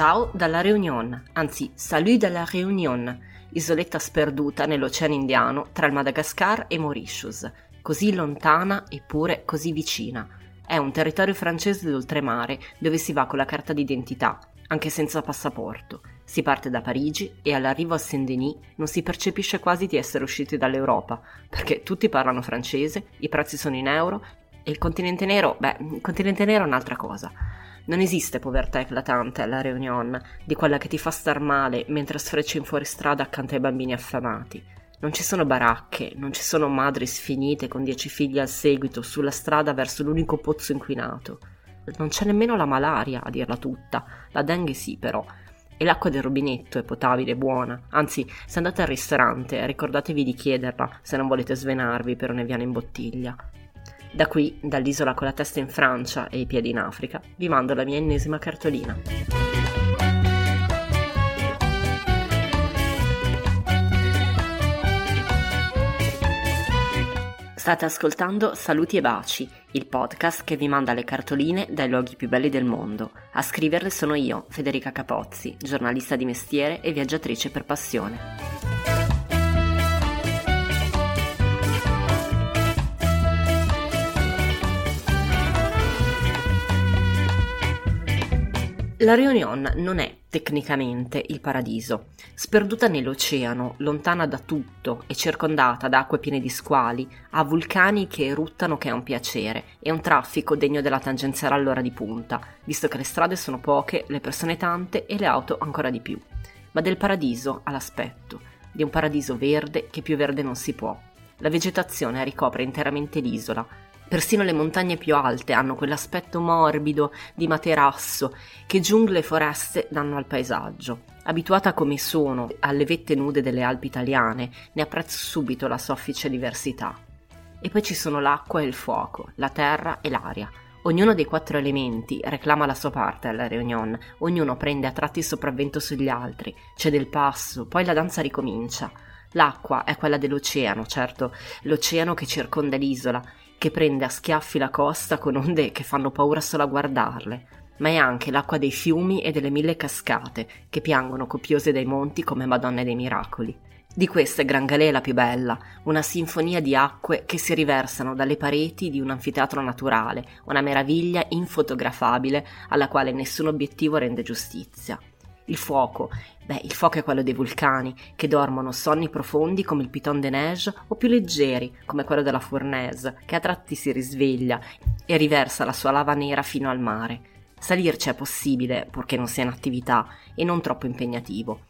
Ciao dalla Réunion, anzi salut dalla Réunion, isoletta sperduta nell'Oceano Indiano tra il Madagascar e Mauritius, così lontana eppure così vicina. È un territorio francese d'oltremare dove si va con la carta d'identità, anche senza passaporto. Si parte da Parigi e all'arrivo a Saint-Denis non si percepisce quasi di essere usciti dall'Europa, perché tutti parlano francese, i prezzi sono in euro e il continente nero, beh, il continente nero è un'altra cosa. Non esiste povertà eclatante alla Réunion, di quella che ti fa star male mentre sfrecci in fuoristrada accanto ai bambini affamati. Non ci sono baracche, non ci sono madri sfinite con dieci figli al seguito sulla strada verso l'unico pozzo inquinato. Non c'è nemmeno la malaria, a dirla tutta. La dengue sì, però. E l'acqua del rubinetto è potabile e buona. Anzi, se andate al ristorante, ricordatevi di chiederla se non volete svenarvi per un'eviana in bottiglia. Da qui, dall'isola con la testa in Francia e i piedi in Africa, vi mando la mia ennesima cartolina. State ascoltando Saluti e Baci, il podcast che vi manda le cartoline dai luoghi più belli del mondo. A scriverle sono io, Federica Capozzi, giornalista di mestiere e viaggiatrice per passione. La Réunion non è tecnicamente il paradiso. Sperduta nell'oceano, lontana da tutto e circondata da acque piene di squali, ha vulcani che eruttano che è un piacere e un traffico degno della tangenziale all'ora di punta, visto che le strade sono poche, le persone tante e le auto ancora di più. Ma del paradiso ha l'aspetto, di un paradiso verde che più verde non si può. La vegetazione ricopre interamente l'isola, Persino le montagne più alte hanno quell'aspetto morbido di materasso che giungle e foreste danno al paesaggio. Abituata come sono alle vette nude delle Alpi italiane, ne apprezzo subito la soffice diversità. E poi ci sono l'acqua e il fuoco, la terra e l'aria. Ognuno dei quattro elementi reclama la sua parte alla Réunion, ognuno prende a tratti il sopravvento sugli altri, c'è del passo, poi la danza ricomincia. L'acqua è quella dell'oceano, certo, l'oceano che circonda l'isola, che prende a schiaffi la costa con onde che fanno paura solo a guardarle, ma è anche l'acqua dei fiumi e delle mille cascate che piangono copiose dai monti come Madonne dei Miracoli. Di queste Gran Galè è la più bella, una sinfonia di acque che si riversano dalle pareti di un anfiteatro naturale, una meraviglia infotografabile alla quale nessun obiettivo rende giustizia. Il fuoco. Beh, il fuoco è quello dei vulcani, che dormono sonni profondi come il Piton de Neige o più leggeri, come quello della Fournaise, che a tratti si risveglia e riversa la sua lava nera fino al mare. Salirci è possibile, purché non sia in attività, e non troppo impegnativo.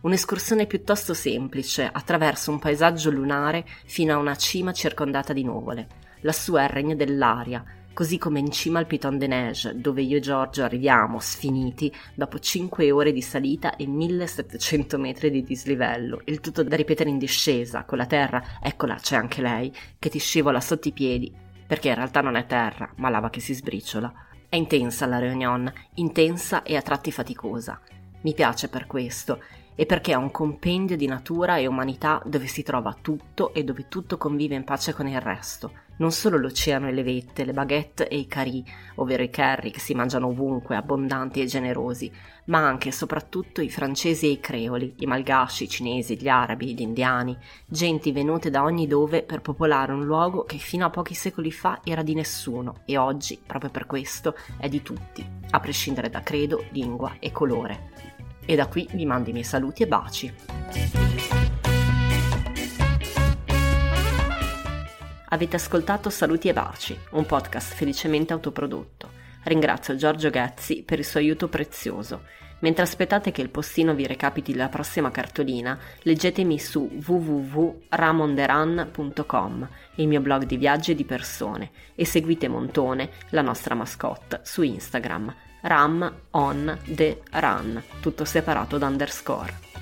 Un'escursione piuttosto semplice, attraverso un paesaggio lunare fino a una cima circondata di nuvole. Lassù è il regno dell'aria, così come in cima al Piton de Neige, dove io e Giorgio arriviamo sfiniti dopo 5 ore di salita e 1700 metri di dislivello, il tutto da ripetere in discesa, con la terra, eccola c'è anche lei, che ti scivola sotto i piedi, perché in realtà non è terra, ma lava che si sbriciola. È intensa la Réunion, intensa e a tratti faticosa. Mi piace per questo e perché è un compendio di natura e umanità dove si trova tutto e dove tutto convive in pace con il resto non solo l'oceano e le vette, le baguette e i cari, ovvero i curry che si mangiano ovunque, abbondanti e generosi, ma anche e soprattutto i francesi e i creoli, i malgasci, i cinesi, gli arabi, gli indiani, genti venute da ogni dove per popolare un luogo che fino a pochi secoli fa era di nessuno e oggi, proprio per questo, è di tutti, a prescindere da credo, lingua e colore. E da qui vi mando i miei saluti e baci. Avete ascoltato Saluti e Baci, un podcast felicemente autoprodotto. Ringrazio Giorgio Ghezzi per il suo aiuto prezioso. Mentre aspettate che il postino vi recapiti la prossima cartolina, leggetemi su www.ramonderan.com, il mio blog di viaggi e di persone, e seguite Montone, la nostra mascotte, su Instagram, ram on the run, tutto separato da underscore.